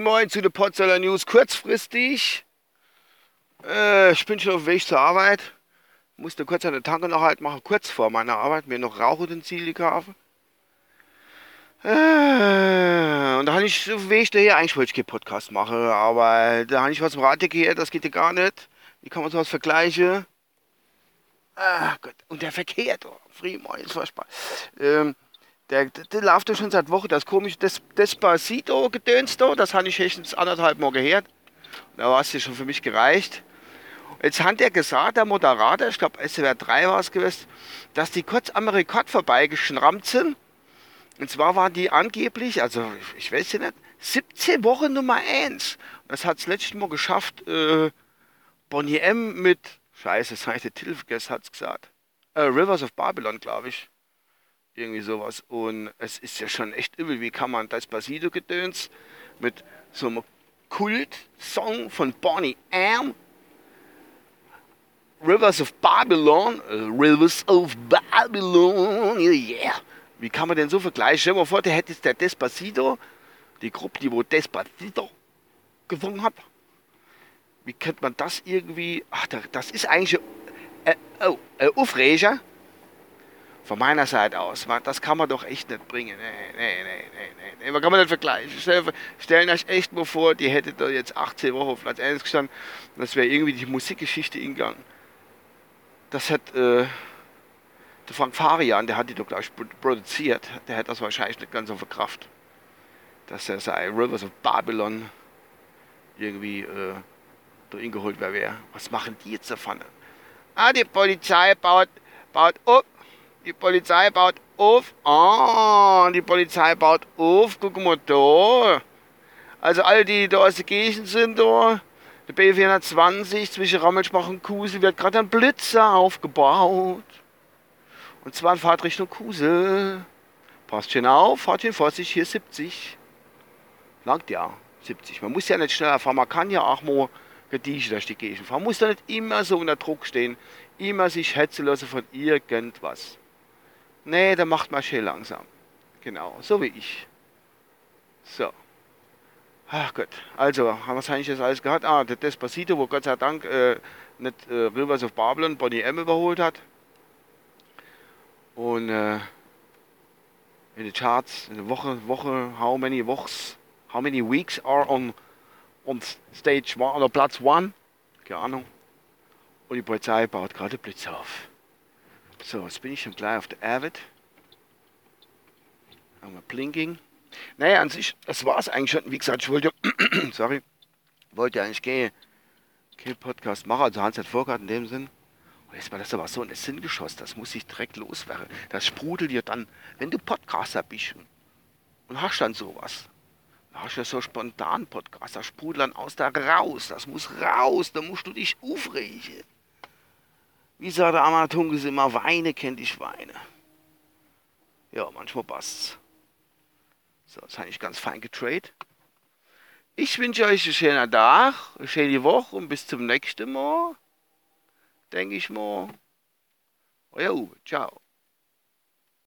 Moin zu den Potsdamer News. Kurzfristig. Äh, ich bin schon auf dem Weg zur Arbeit. Musste kurz eine Tanke noch halt machen, kurz vor meiner Arbeit, mir noch Rauchutensilien kaufen. Äh, und da habe ich auf dem Weg daher, eigentlich wollte ich keinen Podcast machen, aber da habe ich was im Rat gehört, das geht ja gar nicht. Wie kann man sowas vergleichen? Ah Gott, und der Verkehr, oh, Fremont ist furchtbar. Ähm, der, der, läuft ja schon seit Wochen, das komische Des, Despacito-Gedöns da, das habe ich höchstens anderthalb Mal gehört. Da war es ja schon für mich gereicht. Jetzt hat er gesagt, der Moderator, ich glaube SWR 3 war es gewesen, dass die kurz am Rekord vorbeigeschrammt sind. Und zwar waren die angeblich, also ich weiß ja nicht, 17 Wochen Nummer 1. Das hat es letztes Mal geschafft, äh, Bonnie M mit, scheiße, das habe ich den Titel vergessen, hat es gesagt. Äh, Rivers of Babylon, glaube ich. Irgendwie sowas. Und es ist ja schon echt übel, wie kann man das Basido-Gedöns mit so einem Kult-Song von Bonnie M. Rivers of Babylon, Rivers of Babylon, yeah. Wie kann man denn so vergleichen? Stell dir mal vor, der hätte jetzt der Despacito, die Gruppe, die wo Despacito gesungen hat. Wie könnte man das irgendwie, ach, das ist eigentlich, äh, oh, äh, Aufreger von meiner Seite aus, das kann man doch echt nicht bringen. Nee, nee, nee, nee, nee. Man kann man nicht vergleichen. Stellen euch echt mal vor, die hätte da jetzt 18 Wochen auf Platz 1 gestanden. Das wäre irgendwie die Musikgeschichte ingegangen. Das hat äh, der Frank Farian, der hat die doch gleich produziert. Der hätte das wahrscheinlich nicht ganz so verkraft. Dass er sei Rivers of Babylon irgendwie äh, da geholt wäre. Was machen die jetzt davon? Ah, die Polizei baut, baut up die Polizei baut auf. Ah, die Polizei baut auf. Guck mal da. Also alle, die da aus der Gegend sind, da, der B420 zwischen Rammelschbach und Kusel wird gerade ein Blitzer aufgebaut. Und zwar in Fahrtrichtung Kusel. Passt schön auf, fahrt schön Vorsicht, hier 70. Langt ja, 70. Man muss ja nicht schneller fahren, man kann ja auch mal gediegen durch die Gegend fahren. Man muss da nicht immer so unter Druck stehen, immer sich hetzen lassen von irgendwas. Nee, der macht mal schön langsam. Genau, so wie ich. So. Ach Gott, also, was habe ich jetzt alles gehabt? Ah, der Despacito, wo Gott sei Dank äh, nicht äh, Rivers of Babylon Bonnie M überholt hat. Und äh, in den Charts, in der Woche, Woche, how many Wochs, how many weeks are on, on stage one, oder Platz 1? Keine Ahnung. Und die Polizei baut gerade Blitze auf. So, jetzt bin ich schon gleich auf der Avid. Haben wir Blinking. Naja, an sich, das war es eigentlich schon. Wie gesagt, ich wollte, sorry, wollte eigentlich keinen kein Podcast machen, also Hans hat vorgehabt in dem Sinn. Und jetzt war das aber so ein Sinngeschoss, das muss ich direkt loswerden. Das sprudelt dir dann, wenn du Podcaster bist und hast dann sowas. Da hast du so spontan Podcast, das sprudelt dann aus da raus, das muss raus, da musst du dich aufregen. Wie sagt der Amatungus immer, Weine kennt ich Weine. Ja, manchmal passt's. So, das habe ich ganz fein getradet. Ich wünsche euch einen schönen Tag, eine schöne Woche und bis zum nächsten Mal. Denke ich mal. Euer Uwe. Ciao.